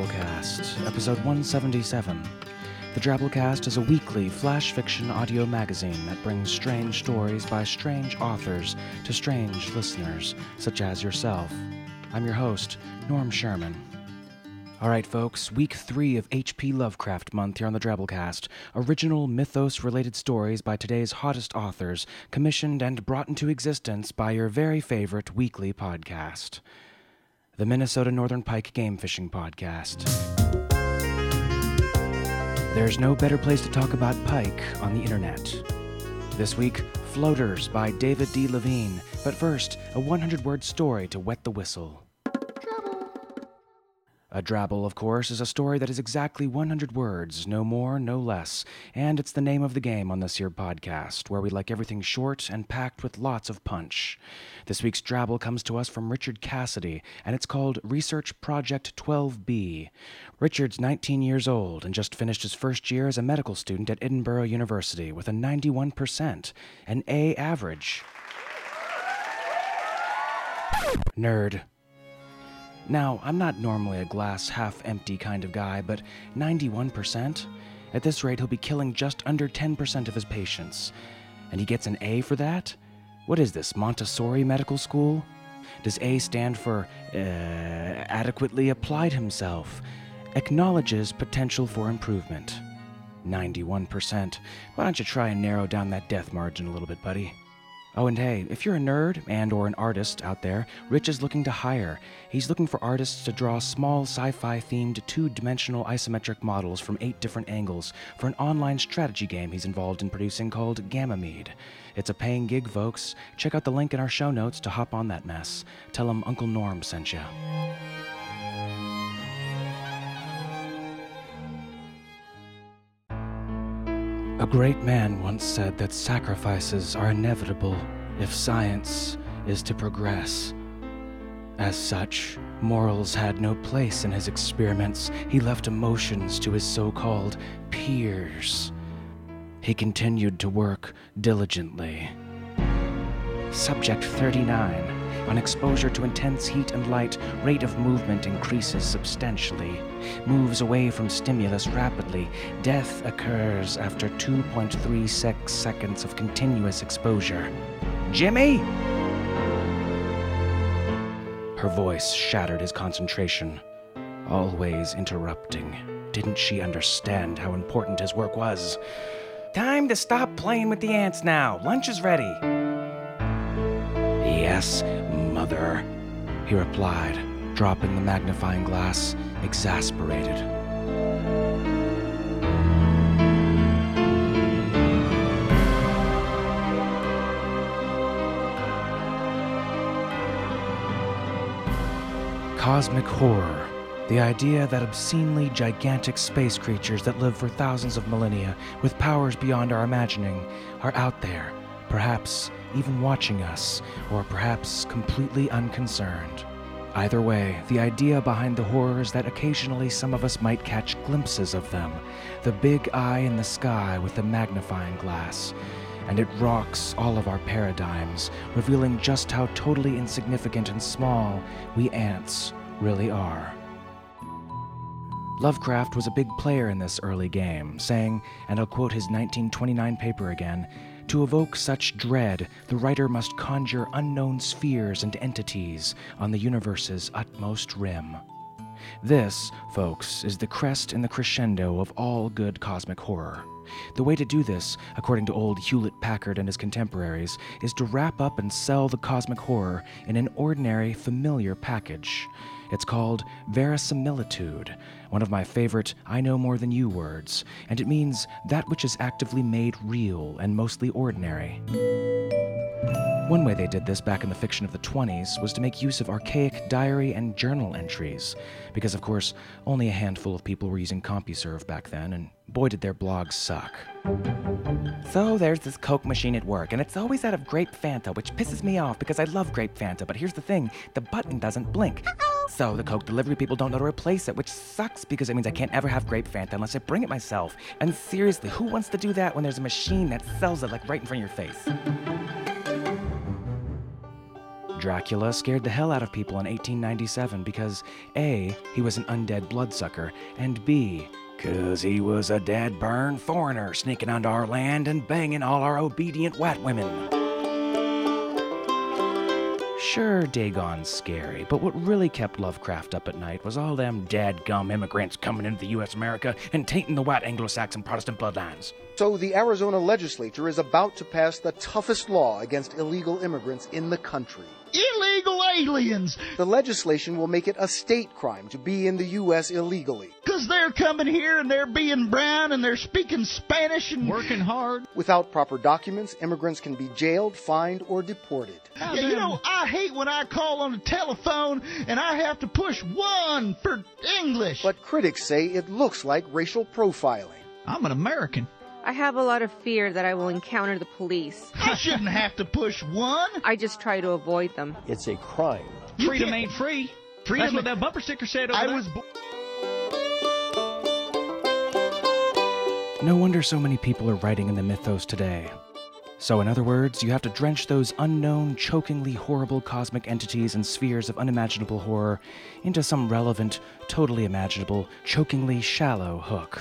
Drabblecast, episode 177. The Drabblecast is a weekly flash fiction audio magazine that brings strange stories by strange authors to strange listeners, such as yourself. I'm your host, Norm Sherman. All right, folks, week three of H.P. Lovecraft month here on the Drabblecast. Original mythos related stories by today's hottest authors, commissioned and brought into existence by your very favorite weekly podcast the Minnesota Northern Pike Game Fishing Podcast. There's no better place to talk about pike on the internet. This week, Floaters by David D. Levine. But first, a 100 word story to wet the whistle. A drabble, of course, is a story that is exactly 100 words, no more, no less. And it's the name of the game on this here podcast, where we like everything short and packed with lots of punch. This week's drabble comes to us from Richard Cassidy, and it's called Research Project 12B. Richard's 19 years old and just finished his first year as a medical student at Edinburgh University with a 91%, an A average. Nerd. Now, I'm not normally a glass half empty kind of guy, but 91%? At this rate, he'll be killing just under 10% of his patients. And he gets an A for that? What is this, Montessori Medical School? Does A stand for uh, adequately applied himself? Acknowledges potential for improvement. 91%. Why don't you try and narrow down that death margin a little bit, buddy? Oh, and hey, if you're a nerd and or an artist out there, Rich is looking to hire. He's looking for artists to draw small sci-fi themed two-dimensional isometric models from eight different angles for an online strategy game he's involved in producing called Gamamede. It's a paying gig, folks. Check out the link in our show notes to hop on that mess. Tell him Uncle Norm sent you. A great man once said that sacrifices are inevitable if science is to progress. As such, morals had no place in his experiments. He left emotions to his so called peers. He continued to work diligently. Subject 39. On exposure to intense heat and light, rate of movement increases substantially. Moves away from stimulus rapidly. Death occurs after 2.36 seconds of continuous exposure. Jimmy? Her voice shattered his concentration. Always interrupting. Didn't she understand how important his work was? Time to stop playing with the ants now. Lunch is ready. Yes, mother, he replied, dropping the magnifying glass, exasperated. Cosmic horror. The idea that obscenely gigantic space creatures that live for thousands of millennia with powers beyond our imagining are out there, perhaps even watching us, or perhaps completely unconcerned. Either way, the idea behind the horror is that occasionally some of us might catch glimpses of them, the big eye in the sky with the magnifying glass, and it rocks all of our paradigms, revealing just how totally insignificant and small we ants really are. Lovecraft was a big player in this early game, saying, and I'll quote his 1929 paper again to evoke such dread, the writer must conjure unknown spheres and entities on the universe's utmost rim. This, folks, is the crest and the crescendo of all good cosmic horror. The way to do this, according to old Hewlett Packard and his contemporaries, is to wrap up and sell the cosmic horror in an ordinary, familiar package. It's called verisimilitude, one of my favorite I know more than you words, and it means that which is actively made real and mostly ordinary. One way they did this back in the fiction of the 20s was to make use of archaic diary and journal entries, because of course, only a handful of people were using CompuServe back then, and boy did their blogs suck. So there's this Coke machine at work, and it's always out of grape Fanta, which pisses me off because I love grape Fanta, but here's the thing the button doesn't blink. So the Coke delivery people don't know to replace it, which sucks because it means I can't ever have grape Fanta unless I bring it myself. And seriously, who wants to do that when there's a machine that sells it like right in front of your face? Dracula scared the hell out of people in 1897 because A, he was an undead bloodsucker, and B, cause he was a dead burn foreigner sneaking onto our land and banging all our obedient white women. Sure, Dagon's scary, but what really kept Lovecraft up at night was all them dadgum immigrants coming into the U.S. America and tainting the white Anglo-Saxon Protestant bloodlines. So the Arizona legislature is about to pass the toughest law against illegal immigrants in the country. Illegal aliens! The legislation will make it a state crime to be in the U.S. illegally. Because they're coming here and they're being brown and they're speaking Spanish and working hard. Without proper documents, immigrants can be jailed, fined, or deported. Yeah, you know, I hate when I call on the telephone and I have to push one for English. But critics say it looks like racial profiling. I'm an American. I have a lot of fear that I will encounter the police. I shouldn't have to push one. I just try to avoid them. It's a crime. You Freedom ain't free. Freedom That's what that bumper sticker said over I there. was. Bo- no wonder so many people are writing in the mythos today. So, in other words, you have to drench those unknown, chokingly horrible cosmic entities and spheres of unimaginable horror into some relevant, totally imaginable, chokingly shallow hook.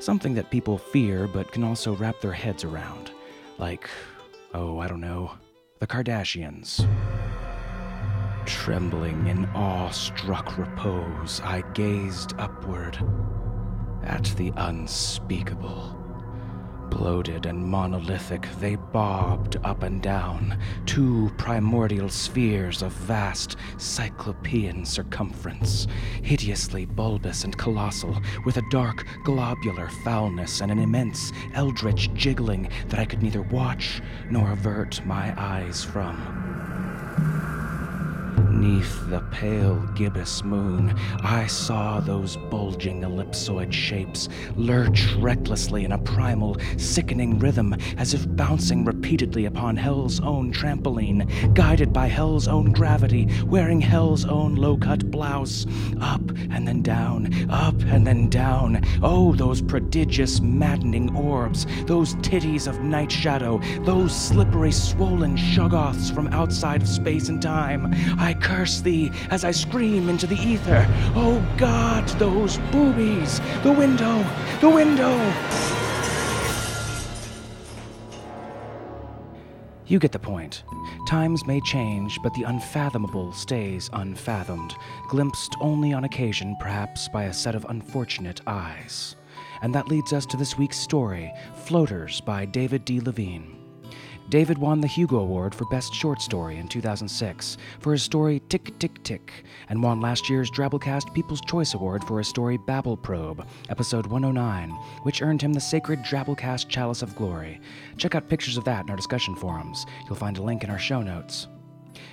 Something that people fear but can also wrap their heads around. Like, oh, I don't know, the Kardashians. Trembling in awe-struck repose, I gazed upward at the unspeakable. Bloated and monolithic, they bobbed up and down, two primordial spheres of vast cyclopean circumference, hideously bulbous and colossal, with a dark globular foulness and an immense eldritch jiggling that I could neither watch nor avert my eyes from. Neath the pale gibbous moon, I saw those bulging ellipsoid shapes lurch recklessly in a primal, sickening rhythm, as if bouncing repeatedly upon Hell's own trampoline, guided by Hell's own gravity, wearing Hell's own low cut blouse. Up and then down, up and then down. Oh, those prodigious, maddening orbs, those titties of night shadow, those slippery, swollen shoggoths from outside of space and time. I curse thee as I scream into the ether. Oh God, those boobies! The window! The window! You get the point. Times may change, but the unfathomable stays unfathomed, glimpsed only on occasion, perhaps, by a set of unfortunate eyes. And that leads us to this week's story Floaters by David D. Levine. David won the Hugo Award for Best Short Story in 2006 for his story Tick Tick Tick, and won last year's Drabblecast People's Choice Award for his story Babel Probe, episode 109, which earned him the sacred Drabblecast Chalice of Glory. Check out pictures of that in our discussion forums. You'll find a link in our show notes.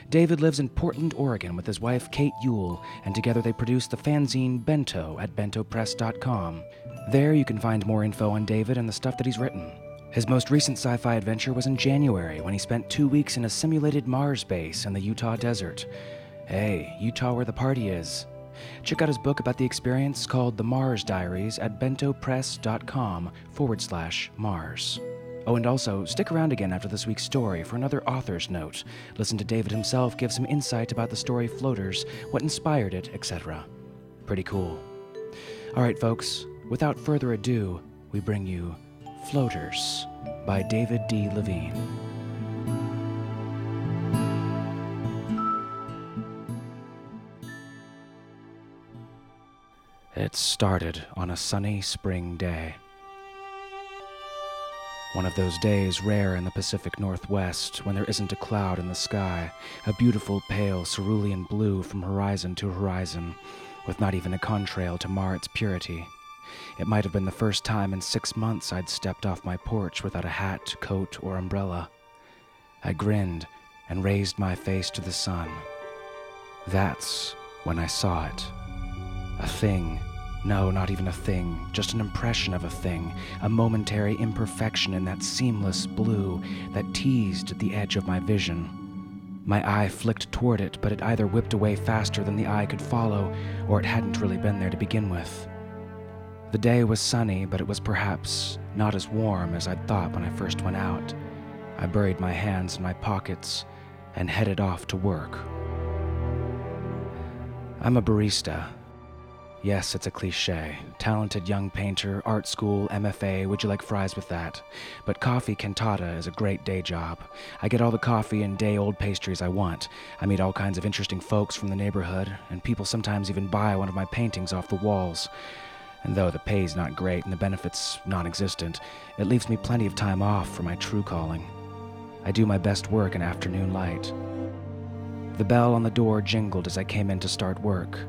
David lives in Portland, Oregon with his wife Kate Yule, and together they produce the fanzine Bento at bentopress.com. There you can find more info on David and the stuff that he's written. His most recent sci fi adventure was in January when he spent two weeks in a simulated Mars base in the Utah desert. Hey, Utah where the party is. Check out his book about the experience called The Mars Diaries at bentopress.com forward slash Mars. Oh, and also, stick around again after this week's story for another author's note. Listen to David himself give some insight about the story Floaters, what inspired it, etc. Pretty cool. All right, folks, without further ado, we bring you Floaters by David D. Levine. It started on a sunny spring day. One of those days rare in the Pacific Northwest when there isn't a cloud in the sky, a beautiful pale cerulean blue from horizon to horizon, with not even a contrail to mar its purity. It might have been the first time in six months I'd stepped off my porch without a hat, coat, or umbrella. I grinned and raised my face to the sun. That's when I saw it. A thing. No, not even a thing, just an impression of a thing, a momentary imperfection in that seamless blue that teased at the edge of my vision. My eye flicked toward it, but it either whipped away faster than the eye could follow, or it hadn't really been there to begin with. The day was sunny, but it was perhaps not as warm as I'd thought when I first went out. I buried my hands in my pockets and headed off to work. I'm a barista. Yes, it's a cliche. Talented young painter, art school, MFA, would you like fries with that? But coffee cantata is a great day job. I get all the coffee and day old pastries I want. I meet all kinds of interesting folks from the neighborhood, and people sometimes even buy one of my paintings off the walls. And though the pay's not great and the benefits non existent, it leaves me plenty of time off for my true calling. I do my best work in afternoon light. The bell on the door jingled as I came in to start work.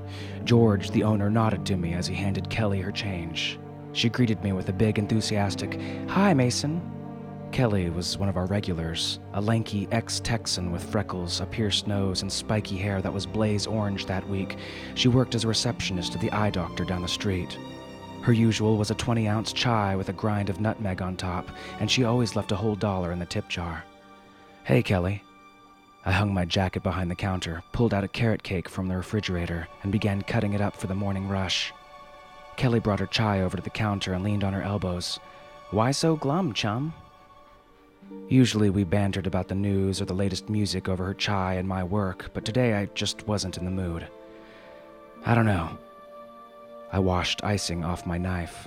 George, the owner, nodded to me as he handed Kelly her change. She greeted me with a big, enthusiastic, Hi, Mason. Kelly was one of our regulars, a lanky ex Texan with freckles, a pierced nose, and spiky hair that was blaze orange that week. She worked as a receptionist at the eye doctor down the street. Her usual was a 20 ounce chai with a grind of nutmeg on top, and she always left a whole dollar in the tip jar. Hey, Kelly. I hung my jacket behind the counter, pulled out a carrot cake from the refrigerator, and began cutting it up for the morning rush. Kelly brought her chai over to the counter and leaned on her elbows. Why so glum, chum? Usually we bantered about the news or the latest music over her chai and my work, but today I just wasn't in the mood. I don't know. I washed icing off my knife.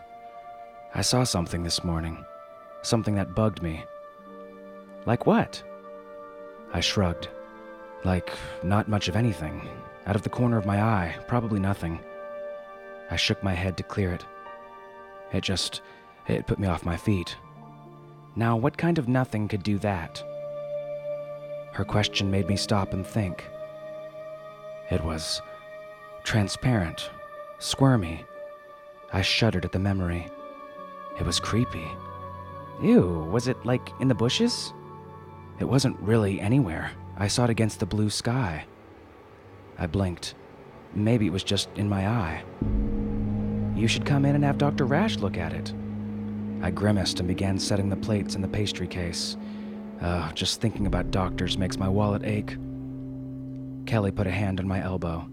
I saw something this morning. Something that bugged me. Like what? I shrugged. Like, not much of anything. Out of the corner of my eye, probably nothing. I shook my head to clear it. It just. it put me off my feet. Now, what kind of nothing could do that? Her question made me stop and think. It was transparent, squirmy. I shuddered at the memory. It was creepy. Ew, was it like in the bushes? It wasn't really anywhere. I saw it against the blue sky. I blinked. Maybe it was just in my eye. You should come in and have Dr. Raj look at it. I grimaced and began setting the plates in the pastry case. Uh, just thinking about doctors makes my wallet ache. Kelly put a hand on my elbow.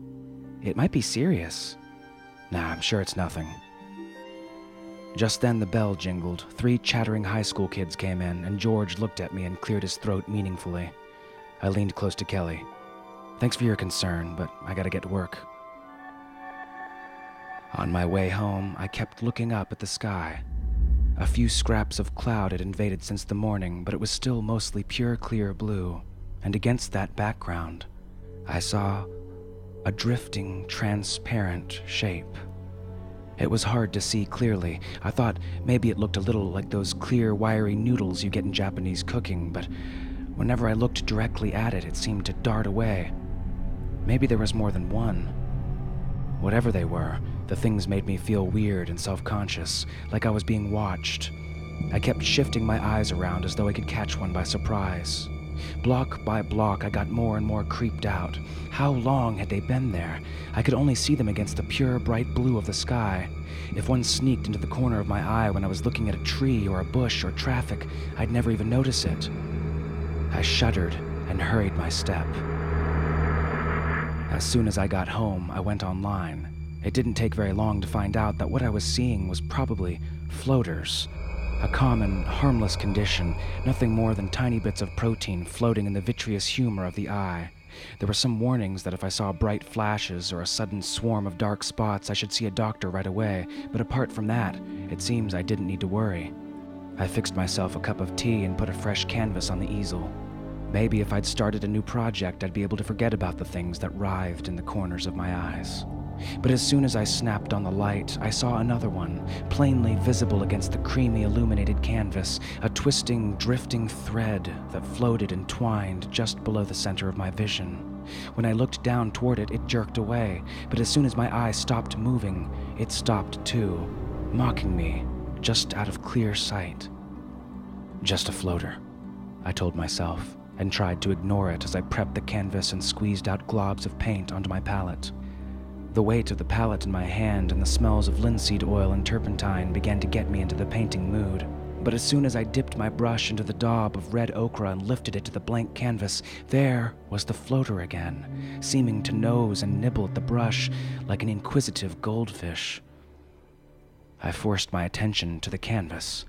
It might be serious. Nah, I'm sure it's nothing. Just then the bell jingled. Three chattering high school kids came in, and George looked at me and cleared his throat meaningfully. I leaned close to Kelly. Thanks for your concern, but I gotta get to work. On my way home, I kept looking up at the sky. A few scraps of cloud had invaded since the morning, but it was still mostly pure clear blue, and against that background, I saw a drifting, transparent shape. It was hard to see clearly. I thought maybe it looked a little like those clear, wiry noodles you get in Japanese cooking, but whenever I looked directly at it, it seemed to dart away. Maybe there was more than one. Whatever they were, the things made me feel weird and self conscious, like I was being watched. I kept shifting my eyes around as though I could catch one by surprise. Block by block, I got more and more creeped out. How long had they been there? I could only see them against the pure, bright blue of the sky. If one sneaked into the corner of my eye when I was looking at a tree or a bush or traffic, I'd never even notice it. I shuddered and hurried my step. As soon as I got home, I went online. It didn't take very long to find out that what I was seeing was probably floaters. A common, harmless condition, nothing more than tiny bits of protein floating in the vitreous humor of the eye. There were some warnings that if I saw bright flashes or a sudden swarm of dark spots, I should see a doctor right away, but apart from that, it seems I didn't need to worry. I fixed myself a cup of tea and put a fresh canvas on the easel. Maybe if I'd started a new project, I'd be able to forget about the things that writhed in the corners of my eyes. But as soon as I snapped on the light, I saw another one, plainly visible against the creamy illuminated canvas, a twisting, drifting thread that floated and twined just below the center of my vision. When I looked down toward it, it jerked away, but as soon as my eye stopped moving, it stopped too, mocking me, just out of clear sight. Just a floater, I told myself, and tried to ignore it as I prepped the canvas and squeezed out globs of paint onto my palette. The weight of the palette in my hand and the smells of linseed oil and turpentine began to get me into the painting mood. But as soon as I dipped my brush into the daub of red ochre and lifted it to the blank canvas, there was the floater again, seeming to nose and nibble at the brush like an inquisitive goldfish. I forced my attention to the canvas.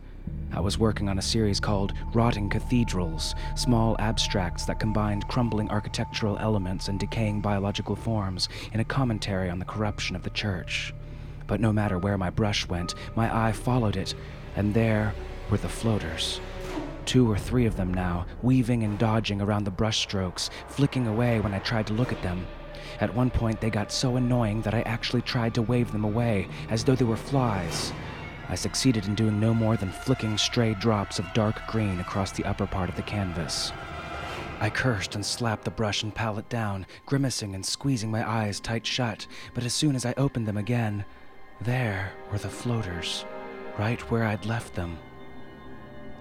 I was working on a series called Rotting Cathedrals, small abstracts that combined crumbling architectural elements and decaying biological forms in a commentary on the corruption of the church. But no matter where my brush went, my eye followed it, and there were the floaters. Two or three of them now, weaving and dodging around the brushstrokes, flicking away when I tried to look at them. At one point, they got so annoying that I actually tried to wave them away, as though they were flies. I succeeded in doing no more than flicking stray drops of dark green across the upper part of the canvas. I cursed and slapped the brush and palette down, grimacing and squeezing my eyes tight shut, but as soon as I opened them again, there were the floaters, right where I'd left them.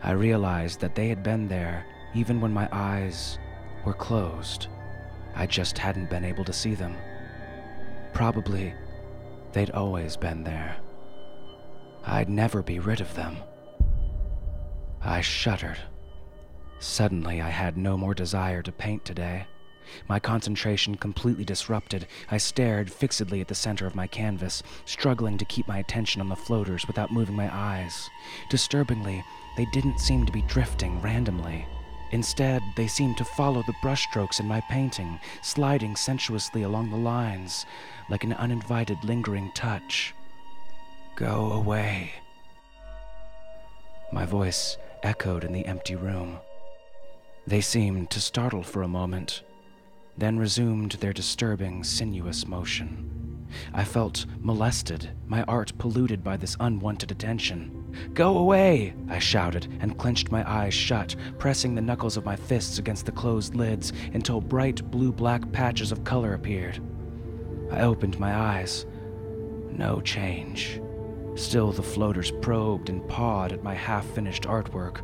I realized that they had been there even when my eyes were closed. I just hadn't been able to see them. Probably they'd always been there. I'd never be rid of them. I shuddered. Suddenly, I had no more desire to paint today. My concentration completely disrupted, I stared fixedly at the center of my canvas, struggling to keep my attention on the floaters without moving my eyes. Disturbingly, they didn't seem to be drifting randomly. Instead, they seemed to follow the brushstrokes in my painting, sliding sensuously along the lines, like an uninvited lingering touch. Go away. My voice echoed in the empty room. They seemed to startle for a moment, then resumed their disturbing, sinuous motion. I felt molested, my art polluted by this unwanted attention. Go away! I shouted and clenched my eyes shut, pressing the knuckles of my fists against the closed lids until bright blue black patches of color appeared. I opened my eyes. No change. Still, the floaters probed and pawed at my half finished artwork.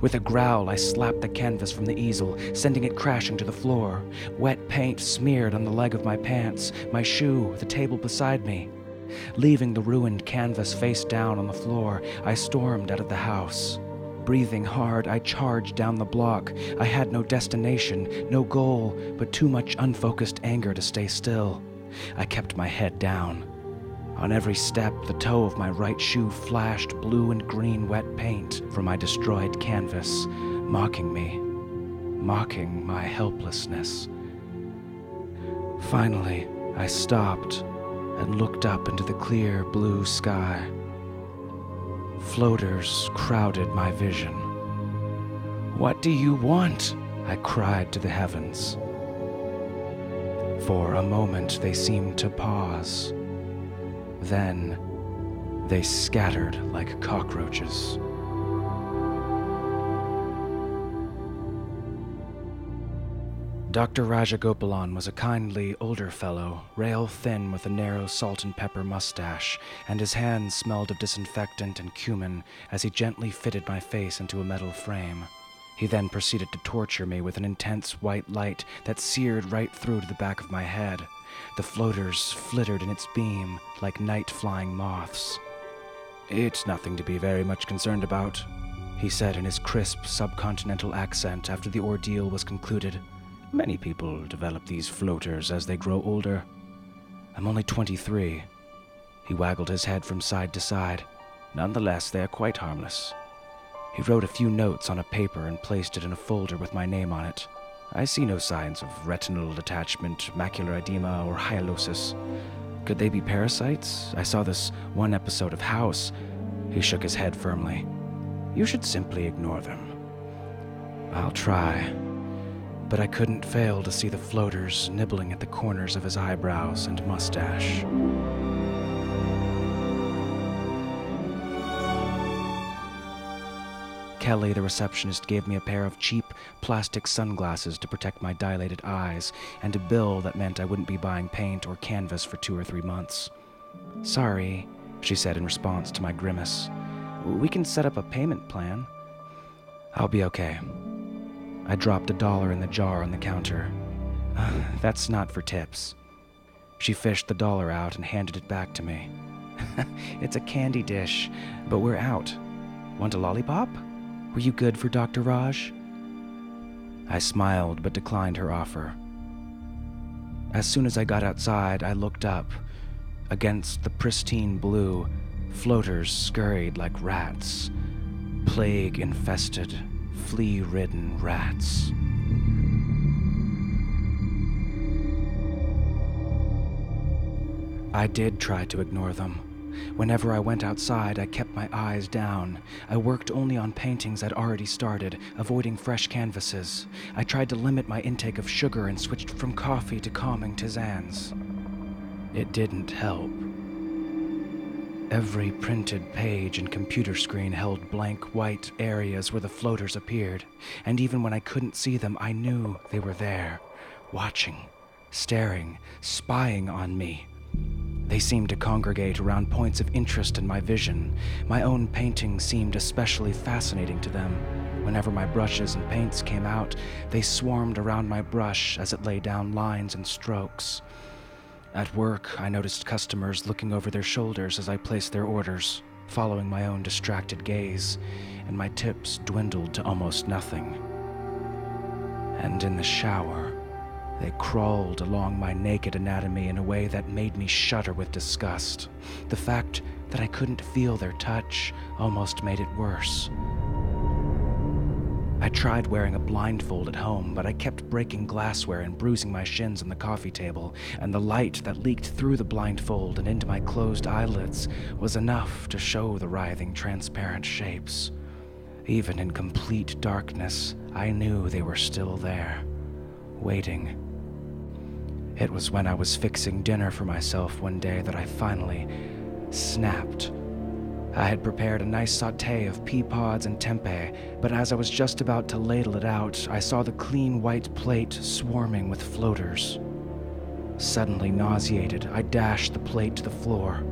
With a growl, I slapped the canvas from the easel, sending it crashing to the floor. Wet paint smeared on the leg of my pants, my shoe, the table beside me. Leaving the ruined canvas face down on the floor, I stormed out of the house. Breathing hard, I charged down the block. I had no destination, no goal, but too much unfocused anger to stay still. I kept my head down. On every step, the toe of my right shoe flashed blue and green wet paint from my destroyed canvas, mocking me, mocking my helplessness. Finally, I stopped and looked up into the clear blue sky. Floaters crowded my vision. What do you want? I cried to the heavens. For a moment, they seemed to pause. Then they scattered like cockroaches. Dr. Rajagopalan was a kindly, older fellow, rail thin with a narrow salt and pepper mustache, and his hands smelled of disinfectant and cumin as he gently fitted my face into a metal frame. He then proceeded to torture me with an intense white light that seared right through to the back of my head. The floaters flittered in its beam like night flying moths. It's nothing to be very much concerned about, he said in his crisp subcontinental accent after the ordeal was concluded. Many people develop these floaters as they grow older. I'm only 23. He waggled his head from side to side. Nonetheless, they are quite harmless. He wrote a few notes on a paper and placed it in a folder with my name on it. I see no signs of retinal detachment, macular edema, or hyalosis. Could they be parasites? I saw this one episode of House. He shook his head firmly. You should simply ignore them. I'll try. But I couldn't fail to see the floaters nibbling at the corners of his eyebrows and mustache. Kelly, the receptionist, gave me a pair of cheap plastic sunglasses to protect my dilated eyes, and a bill that meant I wouldn't be buying paint or canvas for two or three months. Sorry, she said in response to my grimace. We can set up a payment plan. I'll be okay. I dropped a dollar in the jar on the counter. That's not for tips. She fished the dollar out and handed it back to me. it's a candy dish, but we're out. Want a lollipop? Were you good for Dr. Raj? I smiled but declined her offer. As soon as I got outside, I looked up. Against the pristine blue, floaters scurried like rats. plague infested, flea ridden rats. I did try to ignore them. Whenever I went outside, I kept my eyes down. I worked only on paintings I'd already started, avoiding fresh canvases. I tried to limit my intake of sugar and switched from coffee to calming tisanes. It didn't help. Every printed page and computer screen held blank white areas where the floaters appeared, and even when I couldn't see them, I knew they were there, watching, staring, spying on me. They seemed to congregate around points of interest in my vision. My own painting seemed especially fascinating to them. Whenever my brushes and paints came out, they swarmed around my brush as it laid down lines and strokes. At work, I noticed customers looking over their shoulders as I placed their orders, following my own distracted gaze, and my tips dwindled to almost nothing. And in the shower, they crawled along my naked anatomy in a way that made me shudder with disgust. The fact that I couldn't feel their touch almost made it worse. I tried wearing a blindfold at home, but I kept breaking glassware and bruising my shins on the coffee table, and the light that leaked through the blindfold and into my closed eyelids was enough to show the writhing, transparent shapes. Even in complete darkness, I knew they were still there, waiting it was when I was fixing dinner for myself one day that I finally snapped. I had prepared a nice saute of pea pods and tempeh, but as I was just about to ladle it out, I saw the clean white plate swarming with floaters. Suddenly nauseated, I dashed the plate to the floor.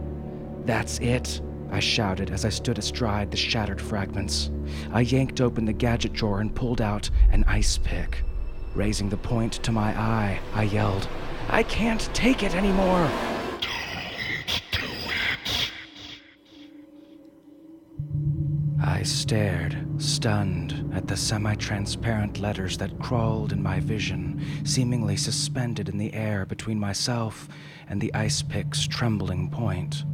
That's it, I shouted as I stood astride the shattered fragments. I yanked open the gadget drawer and pulled out an ice pick. Raising the point to my eye, I yelled, I can't take it anymore. I stared, stunned, at the semi transparent letters that crawled in my vision, seemingly suspended in the air between myself and the ice pick's trembling point.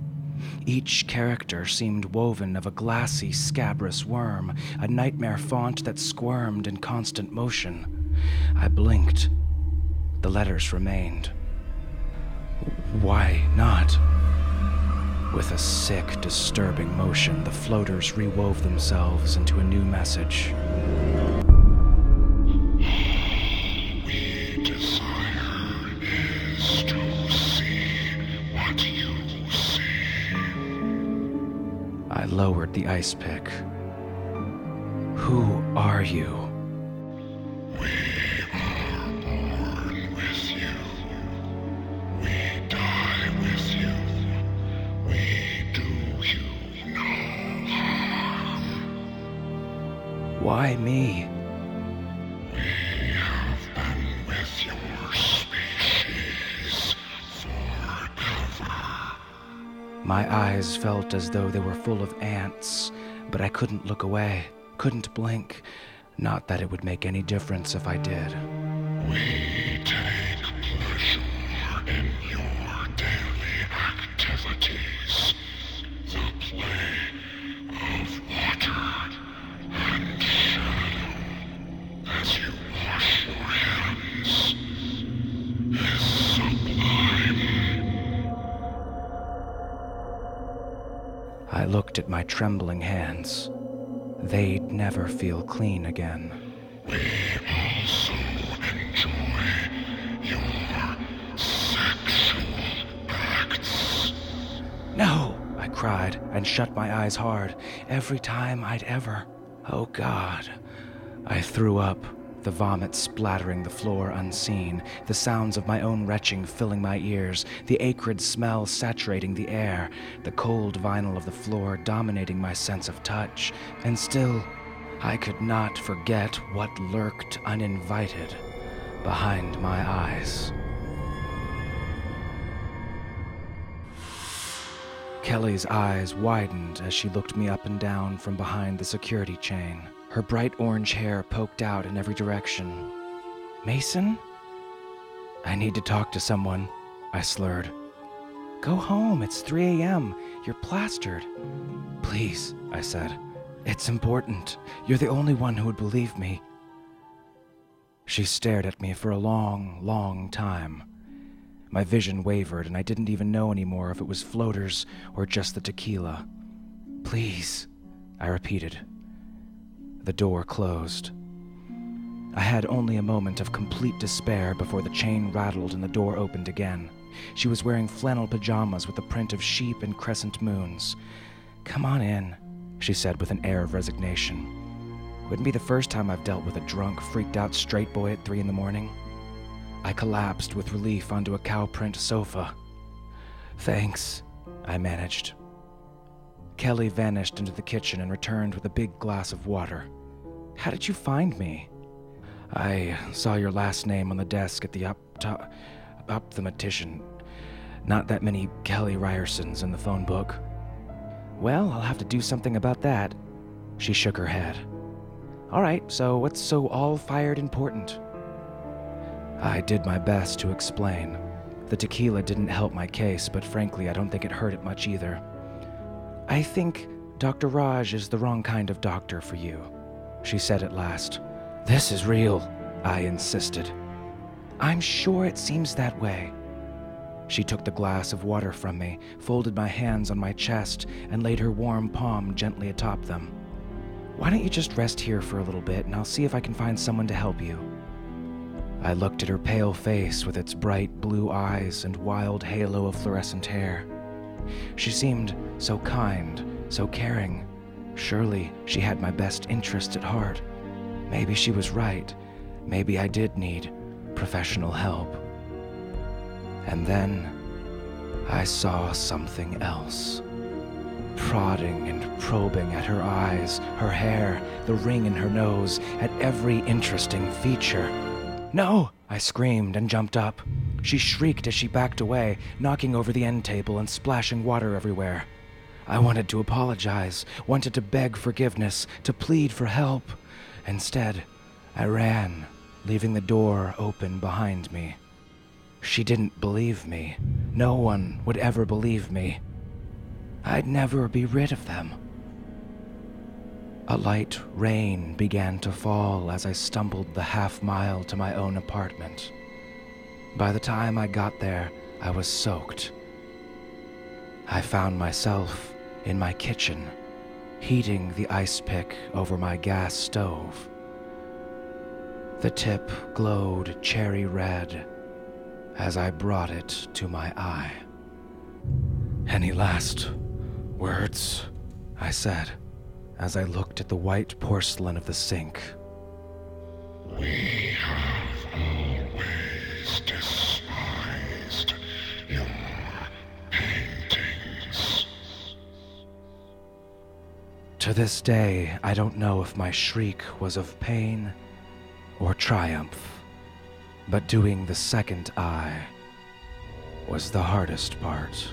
Each character seemed woven of a glassy, scabrous worm, a nightmare font that squirmed in constant motion. I blinked the letters remained. Why not? With a sick, disturbing motion, the floaters rewove themselves into a new message. We desire is to see what you see. I lowered the ice pick. Who are you? Eyes felt as though they were full of ants, but I couldn't look away, couldn't blink. Not that it would make any difference if I did. We take looked at my trembling hands. They'd never feel clean again. We also enjoy your sexual acts. No! I cried and shut my eyes hard. Every time I'd ever. Oh God. I threw up, the vomit splattering the floor unseen, the sounds of my own retching filling my ears, the acrid smell saturating the air, the cold vinyl of the floor dominating my sense of touch, and still, I could not forget what lurked uninvited behind my eyes. Kelly's eyes widened as she looked me up and down from behind the security chain. Her bright orange hair poked out in every direction. Mason? I need to talk to someone, I slurred. Go home, it's 3 a.m. You're plastered. Please, I said. It's important. You're the only one who would believe me. She stared at me for a long, long time. My vision wavered, and I didn't even know anymore if it was floaters or just the tequila. Please, I repeated. The door closed. I had only a moment of complete despair before the chain rattled and the door opened again. She was wearing flannel pajamas with a print of sheep and crescent moons. Come on in, she said with an air of resignation. Wouldn't be the first time I've dealt with a drunk, freaked out straight boy at three in the morning. I collapsed with relief onto a cow print sofa. Thanks, I managed. Kelly vanished into the kitchen and returned with a big glass of water. How did you find me? I saw your last name on the desk at the up top, optometrician. Not that many Kelly Ryersons in the phone book. Well, I'll have to do something about that. She shook her head. All right, so what's so all fired important? I did my best to explain. The tequila didn't help my case, but frankly, I don't think it hurt it much either. I think Dr. Raj is the wrong kind of doctor for you, she said at last. This is real, I insisted. I'm sure it seems that way. She took the glass of water from me, folded my hands on my chest, and laid her warm palm gently atop them. Why don't you just rest here for a little bit, and I'll see if I can find someone to help you? I looked at her pale face with its bright blue eyes and wild halo of fluorescent hair. She seemed so kind, so caring. Surely she had my best interest at heart. Maybe she was right. Maybe I did need professional help. And then I saw something else. Prodding and probing at her eyes, her hair, the ring in her nose, at every interesting feature. No! I screamed and jumped up. She shrieked as she backed away, knocking over the end table and splashing water everywhere. I wanted to apologize, wanted to beg forgiveness, to plead for help. Instead, I ran, leaving the door open behind me. She didn't believe me. No one would ever believe me. I'd never be rid of them. A light rain began to fall as I stumbled the half mile to my own apartment. By the time I got there, I was soaked. I found myself in my kitchen, heating the ice pick over my gas stove. The tip glowed cherry red as I brought it to my eye. Any last words? I said as I looked at the white porcelain of the sink. We have always despised To this day, I don't know if my shriek was of pain or triumph, but doing the second eye was the hardest part.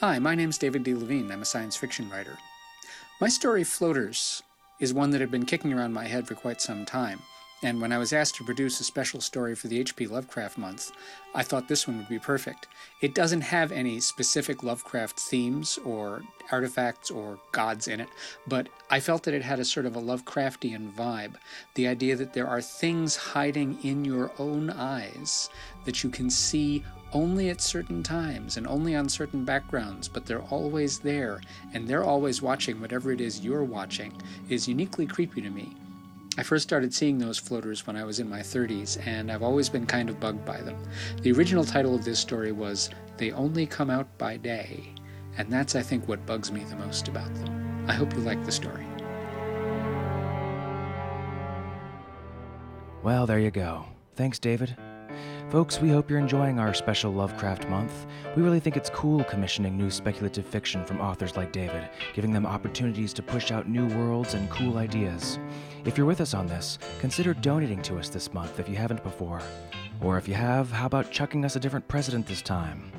Hi, my name's David D. Levine. I'm a science fiction writer. My story, Floaters, is one that had been kicking around my head for quite some time. And when I was asked to produce a special story for the H.P. Lovecraft month, I thought this one would be perfect. It doesn't have any specific Lovecraft themes or artifacts or gods in it, but I felt that it had a sort of a Lovecraftian vibe. The idea that there are things hiding in your own eyes that you can see only at certain times and only on certain backgrounds, but they're always there, and they're always watching whatever it is you're watching, is uniquely creepy to me. I first started seeing those floaters when I was in my 30s, and I've always been kind of bugged by them. The original title of this story was They Only Come Out by Day, and that's, I think, what bugs me the most about them. I hope you like the story. Well, there you go. Thanks, David. Folks, we hope you're enjoying our special Lovecraft month. We really think it's cool commissioning new speculative fiction from authors like David, giving them opportunities to push out new worlds and cool ideas. If you're with us on this, consider donating to us this month if you haven't before. Or if you have, how about chucking us a different president this time?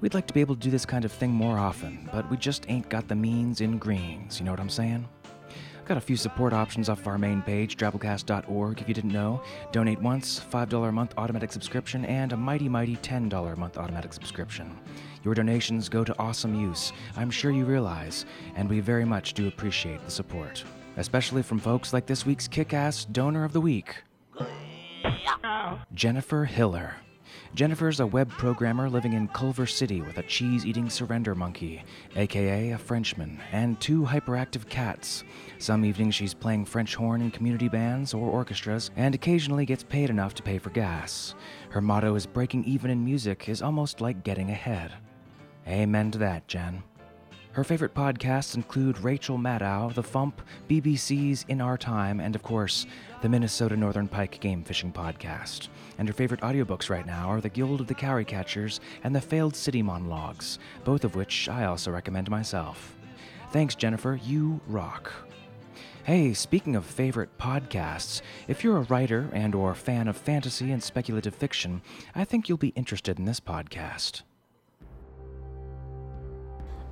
We'd like to be able to do this kind of thing more often, but we just ain't got the means in greens, you know what I'm saying? Got a few support options off of our main page, drabblecast.org, if you didn't know. Donate once, $5 a month automatic subscription, and a mighty, mighty $10 a month automatic subscription. Your donations go to awesome use, I'm sure you realize, and we very much do appreciate the support. Especially from folks like this week's kick ass donor of the week, Jennifer Hiller. Jennifer's a web programmer living in Culver City with a cheese eating surrender monkey, aka a Frenchman, and two hyperactive cats. Some evenings she's playing French horn in community bands or orchestras, and occasionally gets paid enough to pay for gas. Her motto is breaking even in music is almost like getting ahead. Amen to that, Jen. Her favorite podcasts include Rachel Maddow, The Fump, BBC's In Our Time, and of course, the Minnesota Northern Pike Game Fishing Podcast. And her favorite audiobooks right now are The Guild of the Cowry Catchers and The Failed City Monologues, both of which I also recommend myself. Thanks, Jennifer. You rock. Hey, speaking of favorite podcasts, if you're a writer and or fan of fantasy and speculative fiction, I think you'll be interested in this podcast.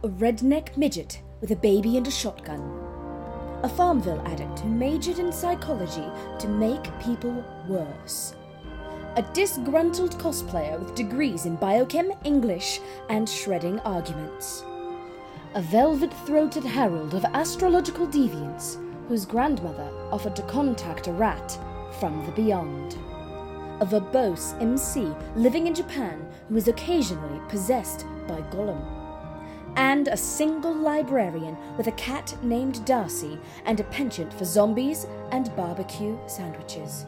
A redneck midget with a baby and a shotgun. A Farmville addict who majored in psychology to make people worse. A disgruntled cosplayer with degrees in biochem, English, and shredding arguments. A velvet throated herald of astrological deviance whose grandmother offered to contact a rat from the beyond. A verbose MC living in Japan who is occasionally possessed by Gollum and a single librarian with a cat named Darcy and a penchant for zombies and barbecue sandwiches.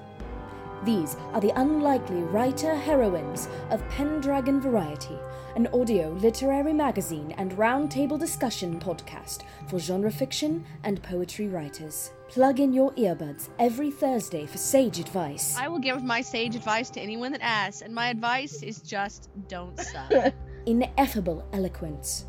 These are the unlikely writer heroines of Pendragon Variety, an audio literary magazine and roundtable discussion podcast for genre fiction and poetry writers. Plug in your earbuds every Thursday for sage advice. I will give my sage advice to anyone that asks, and my advice is just don't suck. Ineffable eloquence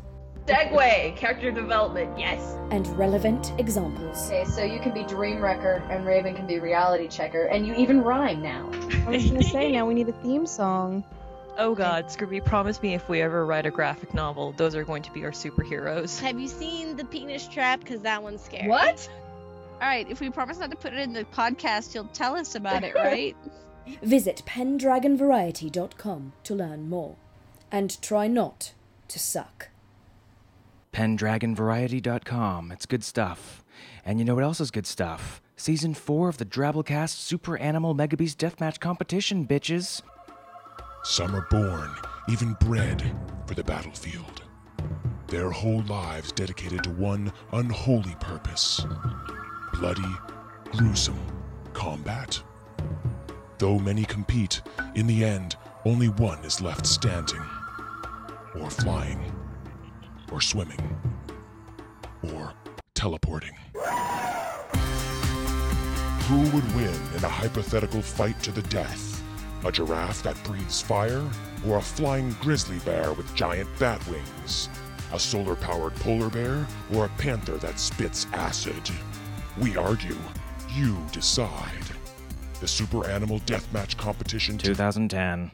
Segue, character development, yes. and relevant examples. Okay, so you can be Dream Wrecker and Raven can be Reality Checker, and you even rhyme now. I was gonna say now we need a theme song. Oh god, Scooby, promise me if we ever write a graphic novel, those are going to be our superheroes. Have you seen the penis trap? Because that one's scary. What? All right, if we promise not to put it in the podcast, you'll tell us about it, right? Visit pendragonvariety.com to learn more. And try not to suck. PendragonVariety.com. It's good stuff. And you know what else is good stuff? Season 4 of the Drabblecast Super Animal Megabeast Deathmatch Competition, bitches. Some are born, even bred, for the battlefield. Their whole lives dedicated to one unholy purpose bloody, gruesome combat. Though many compete, in the end, only one is left standing, or flying, or swimming, or teleporting. Who would win in a hypothetical fight to the death? A giraffe that breathes fire, or a flying grizzly bear with giant bat wings? A solar powered polar bear, or a panther that spits acid? We argue. You decide. The Super Animal Deathmatch Competition 2010.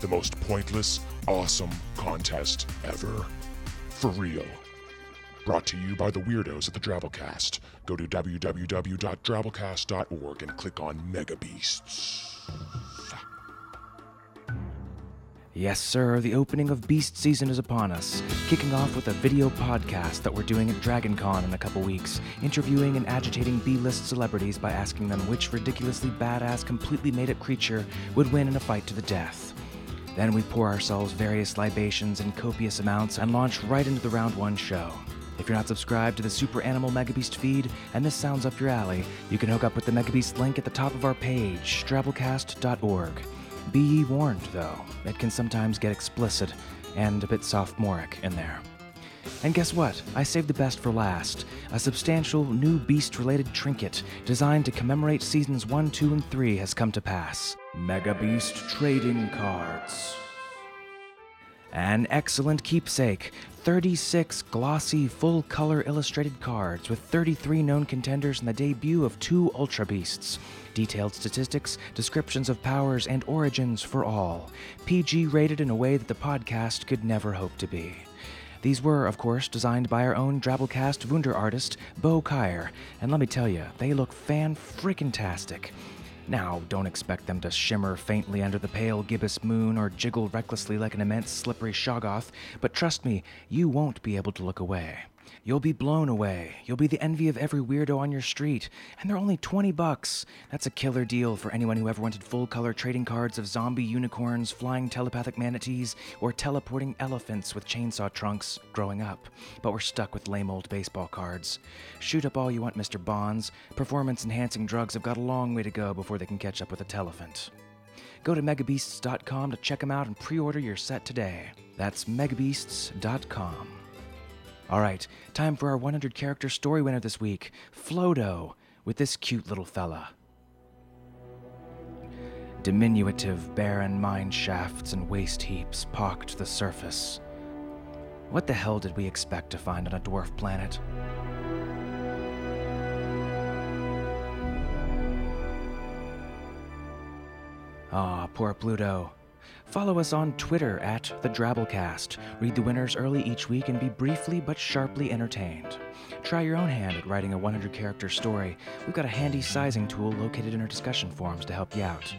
the most pointless, awesome contest ever. For real. Brought to you by the weirdos at the Drabblecast. Go to www.drabblecast.org and click on Mega Beasts. Yes, sir, the opening of Beast season is upon us, kicking off with a video podcast that we're doing at DragonCon in a couple weeks, interviewing and agitating B list celebrities by asking them which ridiculously badass, completely made up creature would win in a fight to the death. Then we pour ourselves various libations in copious amounts and launch right into the round one show. If you're not subscribed to the Super Animal Megabeast feed and this sounds up your alley, you can hook up with the Megabeast link at the top of our page, drabblecast.org. Be ye warned, though, it can sometimes get explicit and a bit sophomoric in there. And guess what? I saved the best for last. A substantial new beast related trinket designed to commemorate seasons 1, 2, and 3 has come to pass Mega Beast Trading Cards. An excellent keepsake, 36 glossy, full color illustrated cards with 33 known contenders and the debut of two Ultra Beasts. Detailed statistics, descriptions of powers, and origins for all. PG rated in a way that the podcast could never hope to be. These were, of course, designed by our own Drabblecast Wunder artist, Bo Kaier, and let me tell you, they look fan freaking tastic. Now, don't expect them to shimmer faintly under the pale gibbous moon or jiggle recklessly like an immense slippery shoggoth, but trust me, you won't be able to look away. You'll be blown away. You'll be the envy of every weirdo on your street. And they're only 20 bucks. That's a killer deal for anyone who ever wanted full color trading cards of zombie unicorns, flying telepathic manatees, or teleporting elephants with chainsaw trunks growing up. But we're stuck with lame old baseball cards. Shoot up all you want, Mr. Bonds. Performance enhancing drugs have got a long way to go before they can catch up with a telephant. Go to megabeasts.com to check them out and pre order your set today. That's megabeasts.com. All right, time for our 100 character story winner this week, Flodo, with this cute little fella. Diminutive, barren mine shafts and waste heaps pocked the surface. What the hell did we expect to find on a dwarf planet? Ah, poor Pluto. Follow us on Twitter at the Drabblecast. Read the winners early each week and be briefly but sharply entertained. Try your own hand at writing a 100 character story. We've got a handy sizing tool located in our discussion forums to help you out.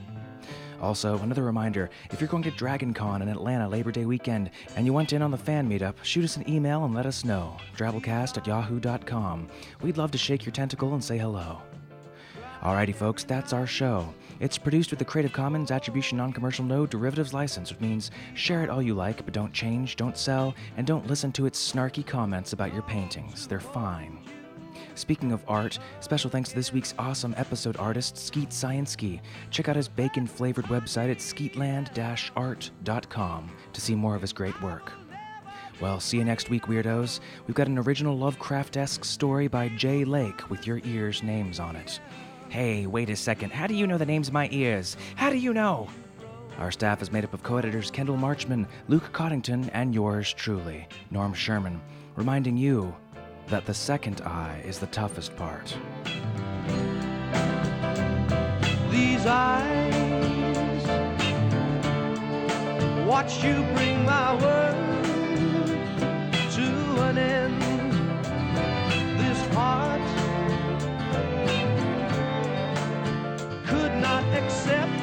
Also, another reminder if you're going to Dragon Con in Atlanta Labor Day weekend and you want in on the fan meetup, shoot us an email and let us know. Drabblecast at yahoo.com. We'd love to shake your tentacle and say hello. Alrighty, folks, that's our show. It's produced with the Creative Commons Attribution Non Commercial No Derivatives License, which means share it all you like, but don't change, don't sell, and don't listen to its snarky comments about your paintings. They're fine. Speaking of art, special thanks to this week's awesome episode artist, Skeet Scienski. Check out his bacon flavored website at skeetland art.com to see more of his great work. Well, see you next week, Weirdos. We've got an original Lovecraft esque story by Jay Lake with your ears' names on it. Hey, wait a second. How do you know the names of my ears? How do you know? Our staff is made up of co editors Kendall Marchman, Luke Coddington, and yours truly, Norm Sherman, reminding you that the second eye is the toughest part. These eyes watch you bring my world to an end. accept